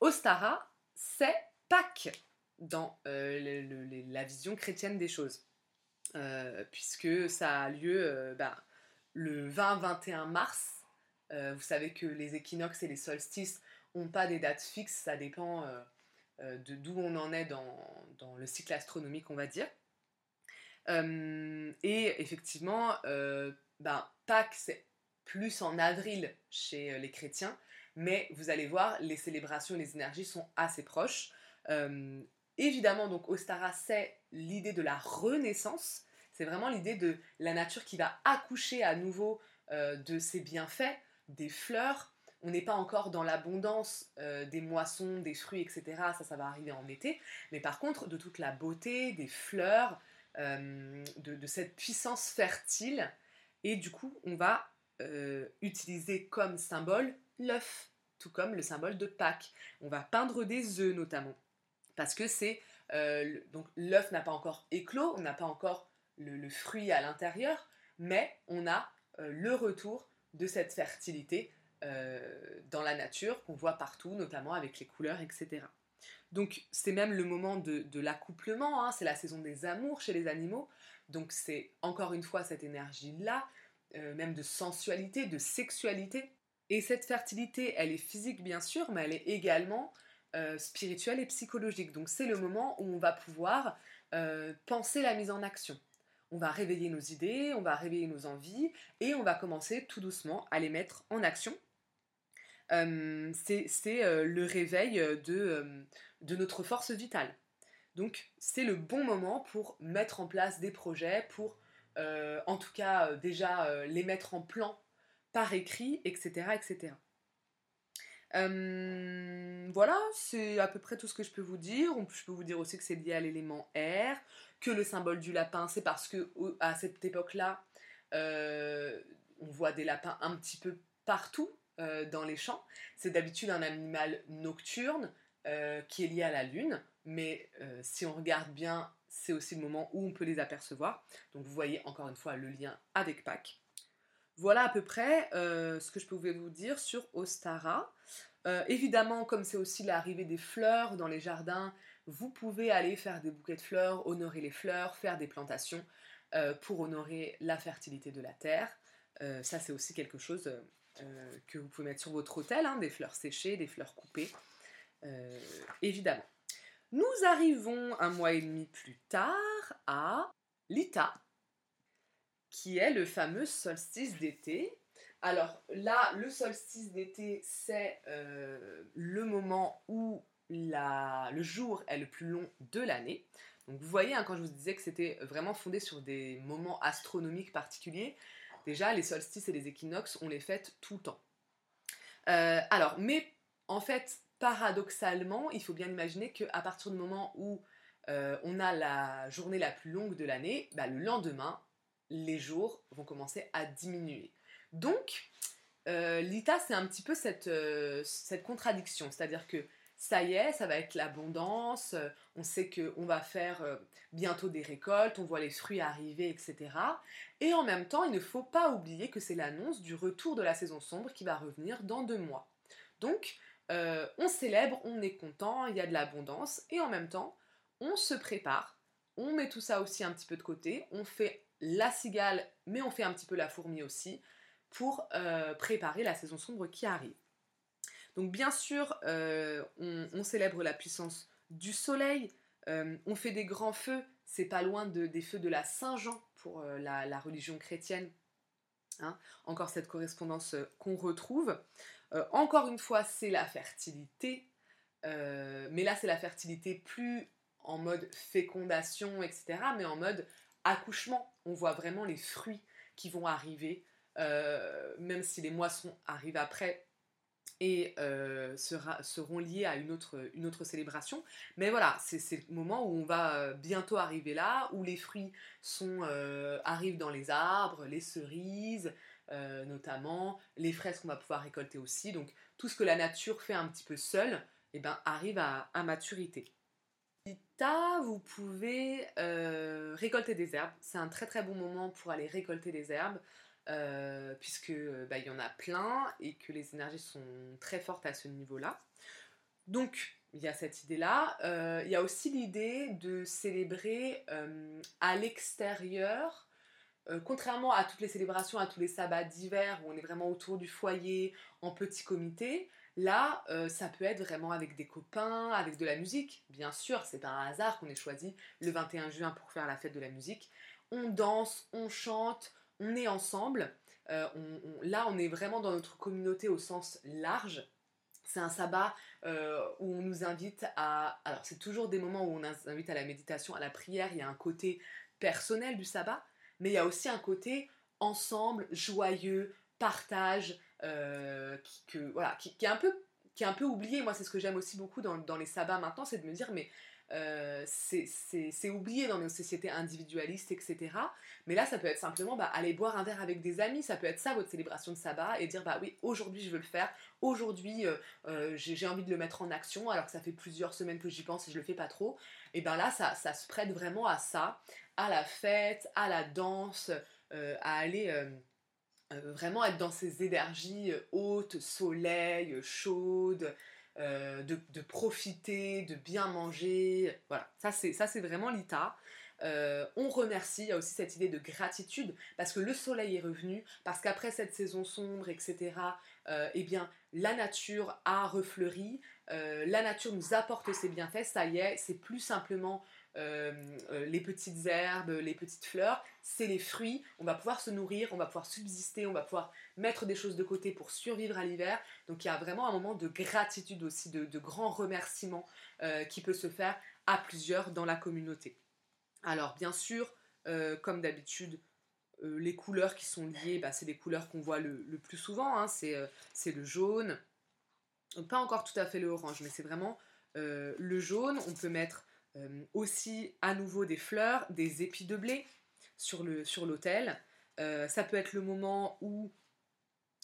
Ostara, c'est Pâques dans euh, la vision chrétienne des choses. Euh, puisque ça a lieu euh, bah, le 20-21 mars. Vous savez que les équinoxes et les solstices n'ont pas des dates fixes, ça dépend de d'où on en est dans, le cycle astronomique, on va dire. et effectivement, ben, Pâques, c'est plus en avril chez les chrétiens, mais vous allez voir, les célébrations, les énergies sont assez proches. évidemment, donc Ostara, c'est l'idée de la renaissance. C'est vraiment l'idée de la nature qui va accoucher à nouveau de ses bienfaits, des fleurs. On n'est pas encore dans l'abondance des moissons, des fruits, etc. Ça, ça va arriver en été. Mais par contre, de toute la beauté, des fleurs, de, cette puissance fertile. Et du coup, on va utiliser comme symbole l'œuf, tout comme le symbole de Pâques. On va peindre des œufs notamment, parce que c'est donc l'œuf n'a pas encore éclos, on n'a pas encore le, fruit à l'intérieur, mais on a le retour de cette fertilité dans la nature qu'on voit partout, notamment avec les couleurs, etc. Donc c'est même le moment de, l'accouplement, hein, c'est la saison des amours chez les animaux, donc c'est encore une fois cette énergie-là, même de sensualité, de sexualité. Et cette fertilité, elle est physique bien sûr, mais elle est également euh, spirituelle et psychologique. Donc c'est le moment où on va pouvoir euh, penser la mise en action. On va réveiller nos idées, on va réveiller nos envies et on va commencer tout doucement à les mettre en action. Euh, c'est le réveil de, de notre force vitale. Donc c'est le bon moment pour mettre en place des projets, pour en tout cas déjà les mettre en plan par écrit, etc. etc. Euh, voilà, c'est à peu près tout ce que je peux vous dire. Je peux vous dire aussi que c'est lié à l'élément R, que le symbole du lapin, c'est parce que à cette époque-là, euh, on voit des lapins un petit peu partout euh, dans les champs. C'est d'habitude un animal nocturne qui est lié à la lune, mais si on regarde bien, c'est aussi le moment où on peut les apercevoir. Donc vous voyez encore une fois le lien avec Pâques. Voilà à peu près euh, ce que je pouvais vous dire sur Ostara. Euh, évidemment, comme c'est aussi l'arrivée des fleurs dans les jardins, vous pouvez aller faire des bouquets de fleurs, honorer les fleurs, faire des plantations euh, pour honorer la fertilité de la terre. ça, c'est aussi quelque chose que vous pouvez mettre sur votre hôtel, hein, des fleurs séchées, des fleurs coupées, évidemment. Nous arrivons un mois et demi plus tard à l'Ita, qui est le fameux solstice d'été. Alors là, le solstice d'été, c'est euh, le moment où le jour est le plus long de l'année. Donc vous voyez, hein, quand je vous disais que c'était vraiment fondé sur des moments astronomiques particuliers, déjà les solstices et les équinoxes, on les fête tout le temps. Euh, alors, mais en fait, paradoxalement, il faut bien imaginer qu'à partir du moment où euh, on a la journée la plus longue de l'année, bah, le lendemain, les jours vont commencer à diminuer. Donc, euh, l'ITA, c'est un petit peu cette, cette contradiction, c'est-à-dire que ça y est, ça va être l'abondance, euh, on sait qu'on va faire bientôt des récoltes, on voit les fruits arriver, etc. Et en même temps, il ne faut pas oublier que c'est l'annonce du retour de la saison sombre qui va revenir dans deux mois. Donc, on célèbre, on est content, il y a de l'abondance, et en même temps, on se prépare, on met tout ça aussi un petit peu de côté, on fait la cigale, mais on fait un petit peu la fourmi aussi, pour euh, préparer la saison sombre qui arrive. Donc bien sûr, euh, on, célèbre la puissance du soleil, euh, on fait des grands feux, c'est pas loin des feux de la Saint-Jean pour la, religion chrétienne. Hein. encore cette correspondance qu'on retrouve. encore une fois, c'est la fertilité, mais là c'est la fertilité plus en mode fécondation, etc., mais en mode accouchement. On voit vraiment les fruits qui vont arriver, euh, même si les moissons arrivent après et euh, seront liés à une autre, célébration. Mais voilà, c'est le moment où on va euh, bientôt arriver là, où les fruits sont, arrivent dans les arbres, les cerises notamment, les fraises qu'on va pouvoir récolter aussi. Donc tout ce que la nature fait un petit peu seule, eh ben, arrive à maturité vous pouvez euh, récolter des herbes. C'est un très très bon moment pour aller récolter des herbes, euh, puisque bah, il y en a plein et que les énergies sont très fortes à ce niveau-là. Donc, il y a cette idée-là. Euh, il y a aussi l'idée de célébrer à l'extérieur. contrairement à toutes les célébrations, à tous les sabbats d'hiver où on est vraiment autour du foyer en petit comité, Là, euh, ça peut être vraiment avec des copains, avec de la musique. Bien sûr, c'est un hasard qu'on ait choisi le 21 juin pour faire la fête de la musique. on danse, on chante, on est ensemble. Euh, là, on est vraiment dans notre communauté au sens large. C'est un sabbat euh, où on nous invite à... Alors, c'est toujours des moments où on nous invite à la méditation, à la prière. Il y a un côté personnel du sabbat, mais il y a aussi un côté ensemble, joyeux, partage, euh, qui, est un peu oublié. Moi, c'est ce que j'aime aussi beaucoup dans, dans les sabbats maintenant, c'est de me dire, mais euh, c'est oublié dans nos sociétés individualistes, etc. Mais là, ça peut être simplement bah, aller boire un verre avec des amis, ça peut être ça votre célébration de sabbat, et dire bah oui, aujourd'hui je veux le faire, aujourd'hui euh, euh, j'ai envie de le mettre en action, alors que ça fait plusieurs semaines que j'y pense et je le fais pas trop. Et ben là, ça, ça se prête vraiment à ça, à la fête, à la danse, à aller vraiment être dans ces énergies hautes, soleil, chaudes. Euh, de, profiter, de bien manger. Voilà, ça c'est, ça c'est vraiment l'ITA. Euh, on remercie, il y a aussi cette idée de gratitude parce que le soleil est revenu, parce qu'après cette saison sombre, etc., euh, eh bien, la nature a refleuri, la nature nous apporte ses bienfaits, ça y est, c'est plus simplement les petites herbes, les petites fleurs, c'est les fruits. On va pouvoir se nourrir, on va pouvoir subsister, on va pouvoir mettre des choses de côté pour survivre à l'hiver. Donc il y a vraiment un moment de gratitude aussi, de, grands remerciements euh, qui peut se faire à plusieurs dans la communauté. Alors bien sûr, comme d'habitude, les couleurs qui sont liées, bah, c'est les couleurs qu'on voit le, plus souvent. Hein. c'est le jaune, pas encore tout à fait le orange, mais c'est vraiment le jaune. On peut mettre euh, aussi à nouveau des fleurs, des épis de blé sur l'autel. Sur euh, ça peut être le moment où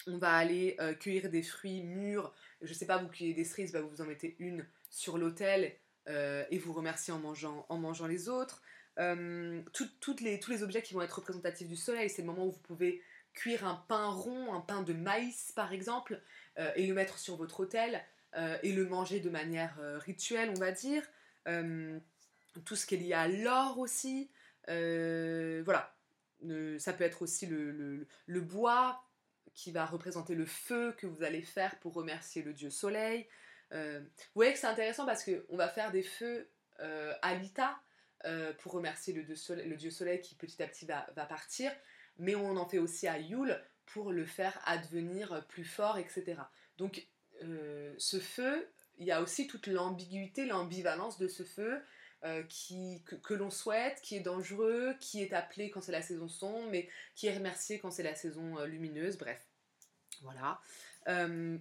on va aller euh, cueillir des fruits mûrs. Je sais pas, vous cueillez des cerises, bah, vous en mettez une sur l'autel et vous remerciez en mangeant, en mangeant les autres. toutes les, tous les objets qui vont être représentatifs du soleil, c'est le moment où vous pouvez cuire un pain rond, un pain de maïs par exemple, et le mettre sur votre autel et le manger de manière rituelle, on va dire. Euh, tout ce qui est lié à l'or aussi. Euh, voilà. ça peut être aussi le, bois qui va représenter le feu que vous allez faire pour remercier le dieu soleil. Euh, vous voyez que c'est intéressant parce qu'on va faire des feux à l'Ita pour remercier le dieu, soleil, qui petit à petit va, va, partir, mais on en fait aussi à Yule pour le faire advenir plus fort, etc. Donc ce feu, il y a aussi toute l'ambiguïté, l'ambivalence de ce feu euh, que, l'on souhaite, qui est dangereux, qui est appelé quand c'est la saison sombre, mais qui est remercié quand c'est la saison euh, lumineuse, bref. Voilà. Euh,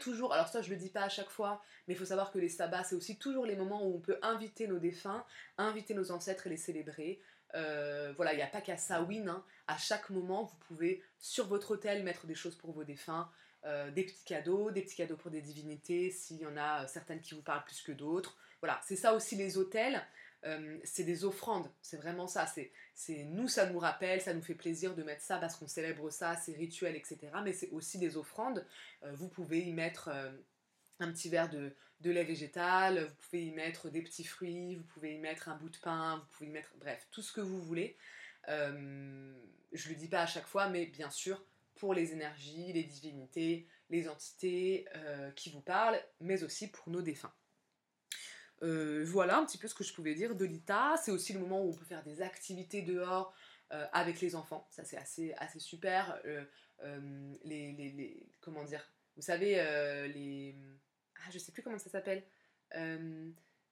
toujours, alors ça je le dis pas à chaque fois, mais il faut savoir que les sabbats c'est aussi toujours les moments où on peut inviter nos défunts, inviter nos ancêtres et les célébrer. voilà, il n'y a pas qu'à Samhain, hein. à chaque moment vous pouvez sur votre hôtel mettre des choses pour vos défunts, euh, des petits cadeaux, des petits cadeaux pour des divinités, s'il y en a euh, certaines qui vous parlent plus que d'autres. Voilà, c'est ça aussi les hôtels, euh, c'est des offrandes, c'est vraiment ça. C'est nous, ça nous rappelle, ça nous fait plaisir de mettre ça parce qu'on célèbre ça, c'est rituel, etc. Mais c'est aussi des offrandes. vous pouvez y mettre un petit verre de, de, lait végétal, vous pouvez y mettre des petits fruits, vous pouvez y mettre un bout de pain, vous pouvez y mettre, bref, tout ce que vous voulez. je le dis pas à chaque fois, mais bien sûr, pour les énergies, les divinités, les entités euh, qui vous parlent, mais aussi pour nos défunts. Euh, voilà un petit peu ce que je pouvais dire de l'ITA. C'est aussi le moment où on peut faire des activités dehors euh, avec les enfants. Ça, c'est assez, assez super. Les, les, comment dire? Vous savez, les. Ah, je sais plus comment ça s'appelle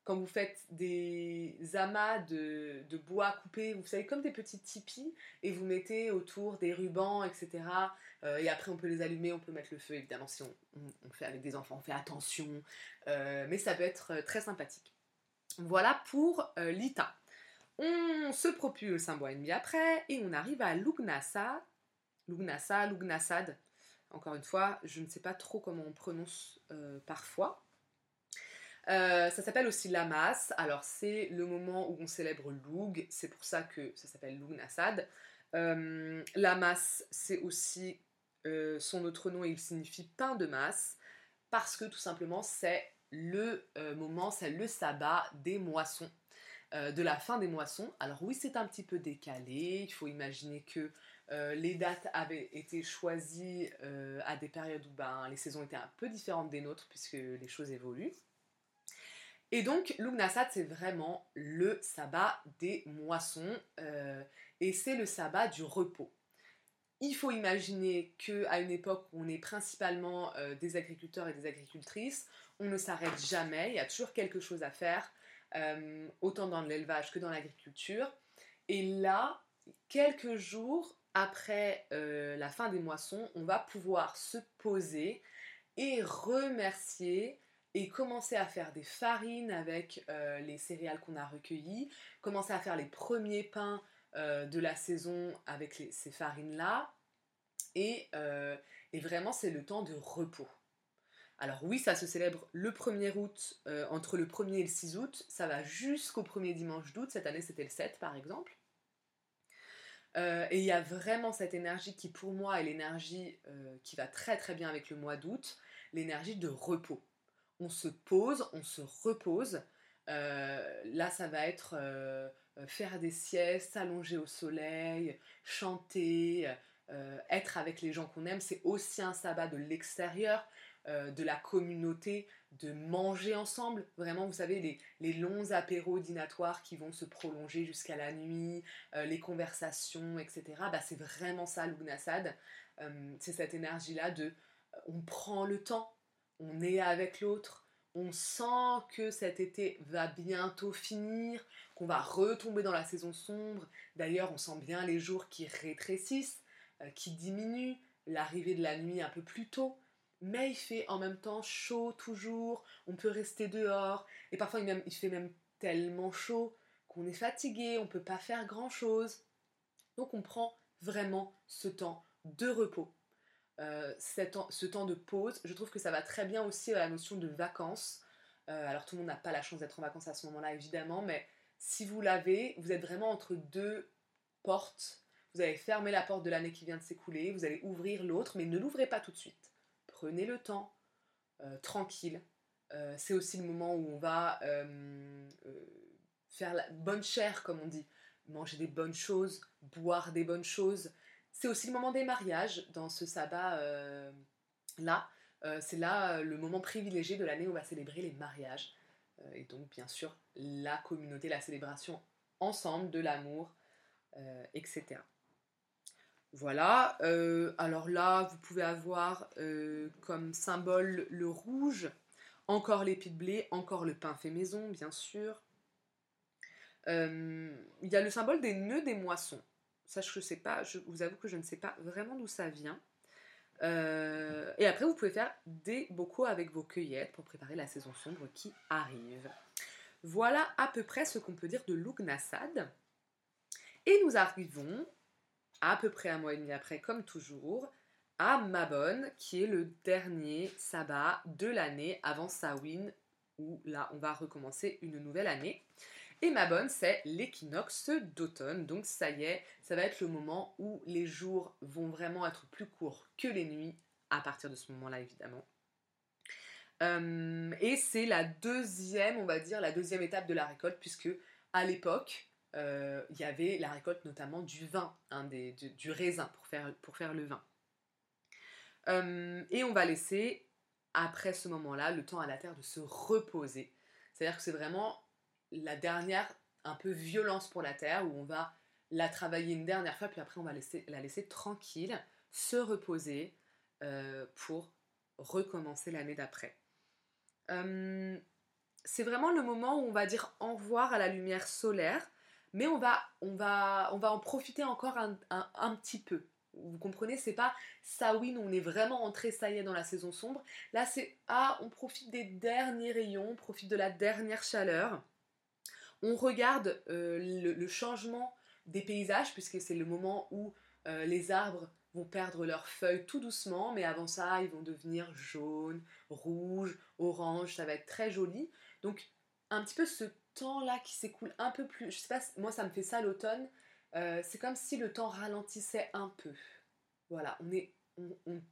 quand vous faites des amas de, bois coupés, vous savez, comme des petits tipis, et vous mettez autour des rubans, etc. Euh, et après, on peut les allumer, on peut mettre le feu, évidemment, si on, fait avec des enfants, on fait attention. Euh, mais ça peut être euh, très sympathique. Voilà pour l'ITA. On se propulse un mois et demi après, et on arrive à Lugnasa. Lugnasa, Lugnasad. Encore une fois, je ne sais pas trop comment on prononce parfois. Euh, ça s'appelle aussi Lamas. Alors, c'est le moment où on célèbre Loug. C'est pour ça que ça s'appelle Loug Nassad. Euh, Lamas, c'est aussi euh, son autre nom et il signifie pain de masse. Parce que tout simplement, c'est le moment, c'est le sabbat des moissons. de la fin des moissons. Alors oui, c'est un petit peu décalé. Il faut imaginer que les dates avaient été choisies à des périodes où ben, les saisons étaient un peu différentes des nôtres puisque les choses évoluent. Et donc, Lugnasad, c'est vraiment le sabbat des moissons euh, et c'est le sabbat du repos. Il faut imaginer qu'à une époque où on est principalement euh, des agriculteurs et des agricultrices, on ne s'arrête jamais, il y a toujours quelque chose à faire, euh, autant dans l'élevage que dans l'agriculture. Et là, quelques jours après la fin des moissons, on va pouvoir se poser et remercier et commencer à faire des farines avec euh, les céréales qu'on a recueillies, commencer à faire les premiers pains euh, de la saison avec ces farines-là. Et, euh, et, vraiment, c'est le temps de repos. Alors oui, ça se célèbre le 1er août, entre le 1er et le 6 août. Ça va jusqu'au premier dimanche d'août. Cette année, c'était le 7, par exemple. et il y a vraiment cette énergie qui, pour moi, est l'énergie qui va très très bien avec le mois d'août, l'énergie de repos on se pose, on se repose. Euh, là, ça va être euh, euh, faire des siestes, s'allonger au soleil, chanter, être avec les gens qu'on aime. C'est aussi un sabbat de l'extérieur, de la communauté, de manger ensemble. Vraiment, vous savez, les, longs apéros dînatoires qui vont se prolonger jusqu'à la nuit, les conversations, etc. Bah, c'est vraiment ça, l'Ugnasad. c'est cette énergie-là de on prend le temps on est avec l'autre, on sent que cet été va bientôt finir, qu'on va retomber dans la saison sombre. D'ailleurs, on sent bien les jours qui rétrécissent, euh, qui diminuent, l'arrivée de la nuit un peu plus tôt. Mais il fait en même temps chaud toujours, on peut rester dehors, et parfois il, il fait même tellement chaud qu'on est fatigué, on peut pas faire grand-chose. Donc on prend vraiment ce temps de repos. Euh, ce temps de pause. Je trouve que ça va très bien aussi à la notion de vacances. Euh, alors tout le monde n'a pas la chance d'être en vacances à ce moment-là, évidemment, mais si vous l'avez, vous êtes vraiment entre deux portes. Vous allez fermer la porte de l'année qui vient de s'écouler, vous allez ouvrir l'autre, mais ne l'ouvrez pas tout de suite. Prenez le temps, euh, tranquille. c'est aussi le moment où on va faire la bonne chair, comme on dit. Manger des bonnes choses, boire des bonnes choses, c'est aussi le moment des mariages dans ce sabbat euh, là. Euh, c'est là euh, le moment privilégié de l'année où on va célébrer les mariages. et donc, bien sûr, la communauté, la célébration ensemble de l'amour, etc. Voilà. alors là, vous pouvez avoir comme symbole le rouge, encore l'épi de blé, encore le pain fait maison, bien sûr. Il y a le symbole des nœuds des moissons. Ça, je sais pas, je vous avoue que je ne sais pas vraiment d'où ça vient. Euh, et après, vous pouvez faire des bocaux avec vos cueillettes pour préparer la saison sombre qui arrive. Voilà à peu près ce qu'on peut dire de Lugnasad. Et nous arrivons, à peu près un mois et demi après, comme toujours, à Mabon, qui est le dernier sabbat de l'année avant Samhain, où là, on va recommencer une nouvelle année. Et ma bonne, c'est l'équinoxe d'automne. Donc ça y est, ça va être le moment où les jours vont vraiment être plus courts que les nuits, à partir de ce moment-là évidemment. Euh, et c'est la deuxième, on va dire, la deuxième étape de la récolte, puisque à l'époque, euh, il y avait la récolte notamment du vin, hein, du, raisin pour faire, le vin. Euh, et on va laisser, après ce moment-là, le temps à la terre de se reposer. C'est-à-dire que c'est vraiment la dernière un peu violence pour la Terre, où on va la travailler une dernière fois, puis après on va la laisser tranquille, se reposer euh, pour recommencer l'année d'après. Euh, c'est vraiment le moment où on va dire au revoir à la lumière solaire, mais on va, on va, on va en profiter encore un, un, petit peu. Vous comprenez, c'est pas ça oui, on est vraiment entré, ça y est, dans la saison sombre. Là, c'est ah, on profite des derniers rayons, on profite de la dernière chaleur. On regarde euh, le, changement des paysages, puisque c'est le moment où euh, les arbres vont perdre leurs feuilles tout doucement, mais avant ça, ils vont devenir jaunes, rouges, orange, ça va être très joli. Donc, un petit peu ce temps-là qui s'écoule un peu plus, je sais pas, moi ça me fait ça l'automne, euh, c'est comme si le temps ralentissait un peu. Voilà, on est, on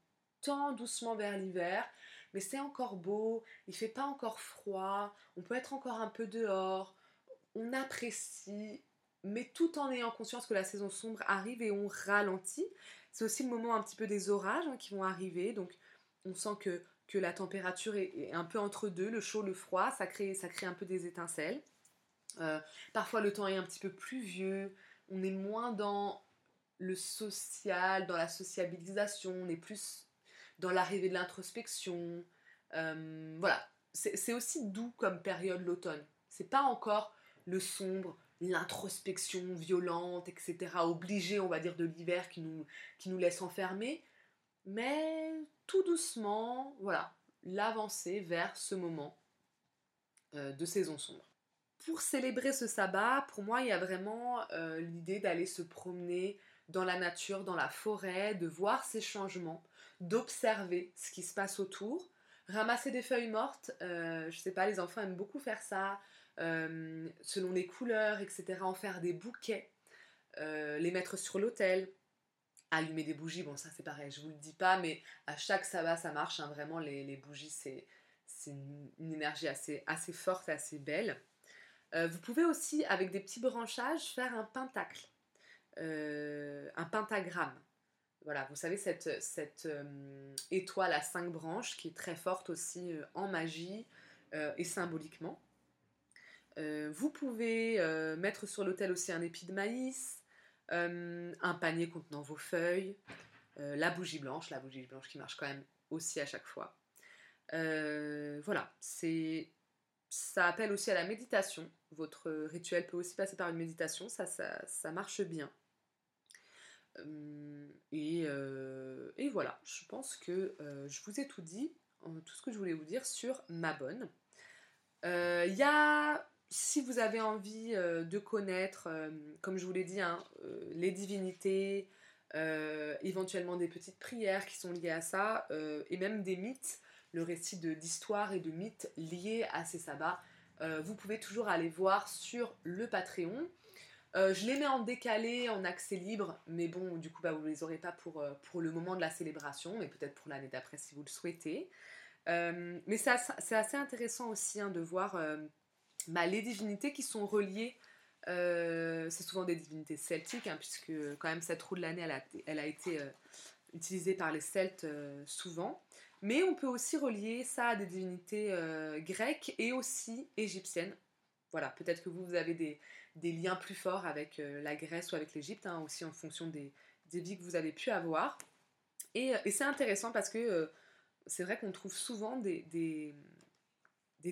tend doucement vers l'hiver, mais c'est encore beau, il fait pas encore froid, on peut être encore un peu dehors, on apprécie, mais tout en ayant conscience que la saison sombre arrive et on ralentit. C'est aussi le moment un petit peu des orages hein, qui vont arriver, donc on sent que, que la température est, un peu entre deux, le chaud, le froid, ça crée, ça crée un peu des étincelles. Euh, parfois le temps est un petit peu plus vieux, on est moins dans le social, dans la sociabilisation, on est plus dans l'arrivée de l'introspection. Euh, voilà, c'est aussi doux comme période l'automne. C'est pas encore le sombre, l'introspection violente, etc. Obligé, on va dire, de l'hiver qui nous, qui nous laisse enfermer. Mais tout doucement, voilà, l'avancée vers ce moment euh, de saison sombre. Pour célébrer ce sabbat, pour moi, il y a vraiment euh, l'idée d'aller se promener dans la nature, dans la forêt, de voir ces changements, d'observer ce qui se passe autour, ramasser des feuilles mortes. Euh, je sais pas, les enfants aiment beaucoup faire ça, euh, selon les couleurs, etc. En faire des bouquets, les mettre sur l'autel, allumer des bougies. Bon, ça c'est pareil, je vous le dis pas, mais à chaque sabbat ça marche. Hein, vraiment, les, bougies c'est une, une, énergie assez, assez forte, assez belle. Euh, vous pouvez aussi, avec des petits branchages, faire un pentacle, euh, un pentagramme. Voilà, vous savez, cette, euh, étoile à cinq branches qui est très forte aussi en magie et symboliquement. Vous pouvez mettre sur l'autel aussi un épi de maïs, un panier contenant vos feuilles, la bougie blanche, la bougie blanche qui marche quand même aussi à chaque fois. voilà, ça appelle aussi à la méditation. Votre rituel peut aussi passer par une méditation, ça, marche bien. Euh, euh, et, voilà, je pense que euh, je vous ai tout dit, tout ce que je voulais vous dire sur ma bonne. Il y a, si vous avez envie de connaître, comme je vous l'ai dit, hein, les divinités, éventuellement des petites prières qui sont liées à ça, et même des mythes, le récit d'histoire et de mythes liés à ces sabbats, euh, vous pouvez toujours aller voir sur le Patreon. Euh, je les mets en décalé, en accès libre, mais bon, du coup, bah, vous ne les aurez pas pour, euh, pour le moment de la célébration, mais peut-être pour l'année d'après si vous le souhaitez. mais c'est assez, intéressant aussi hein, de voir bah, les divinités qui sont reliées. c'est souvent des divinités celtiques, hein, puisque quand même cette roue de l'année, elle a, été utilisée par les Celtes souvent. Mais on peut aussi relier ça à des divinités euh, grecques et aussi égyptiennes. Voilà, peut-être que vous, vous avez des, liens plus forts avec euh, la Grèce ou avec l'Égypte, hein, aussi en fonction des, vies que vous avez pu avoir. Et, c'est intéressant parce que euh, c'est vrai qu'on trouve souvent des, des,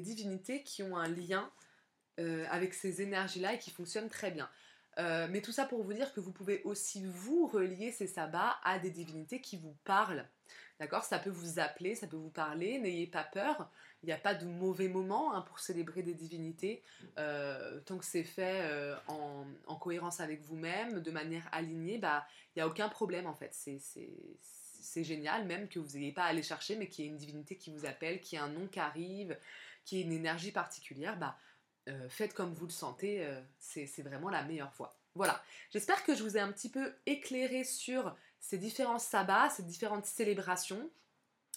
divinités qui ont un lien avec ces énergies-là et qui fonctionnent très bien. mais tout ça pour vous dire que vous pouvez aussi vous relier ces sabbats à des divinités qui vous parlent. D'accord? Ça peut vous appeler, ça peut vous parler, n'ayez pas peur. Il n'y a pas de mauvais moment hein, pour célébrer des divinités. Euh, tant que c'est fait euh, en, cohérence avec vous-même, de manière alignée, bah, il n'y a aucun problème en fait. C'est génial, même que vous n'ayez pas à aller chercher, mais qu'il y ait une divinité qui vous appelle, qu'il y ait un nom qui arrive, qu'il y ait une énergie particulière. Bah, euh, faites comme vous le sentez, c'est vraiment la meilleure voie. Voilà, j'espère que je vous ai un petit peu éclairé sur ces différents sabbats, ces différentes célébrations.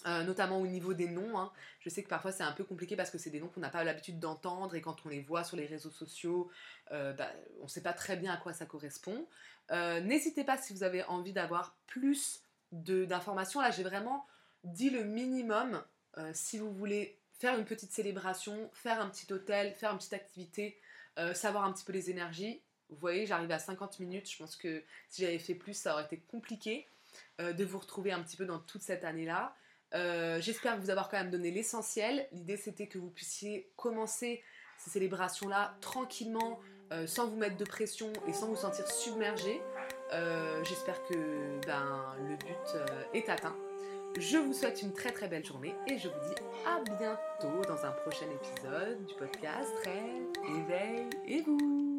Euh, notamment au niveau des noms. Hein. Je sais que parfois c'est un peu compliqué parce que c'est des noms qu'on n'a pas l'habitude d'entendre et quand on les voit sur les réseaux sociaux, euh, bah, on ne sait pas très bien à quoi ça correspond. Euh, n'hésitez pas si vous avez envie d'avoir plus d'informations. Là j'ai vraiment dit le minimum si vous voulez faire une petite célébration, faire un petit hôtel, faire une petite activité, savoir un petit peu les énergies. Vous voyez, j'arrive à 50 minutes. Je pense que si j'avais fait plus, ça aurait été compliqué euh, de vous retrouver un petit peu dans toute cette année-là. Euh, j'espère vous avoir quand même donné l'essentiel. L'idée, c'était que vous puissiez commencer ces célébrations-là tranquillement, euh, sans vous mettre de pression et sans vous sentir submergé. J'espère que ben, le but est atteint. Je vous souhaite une très très belle journée et je vous dis à bientôt dans un prochain épisode du podcast Très Éveil et vous.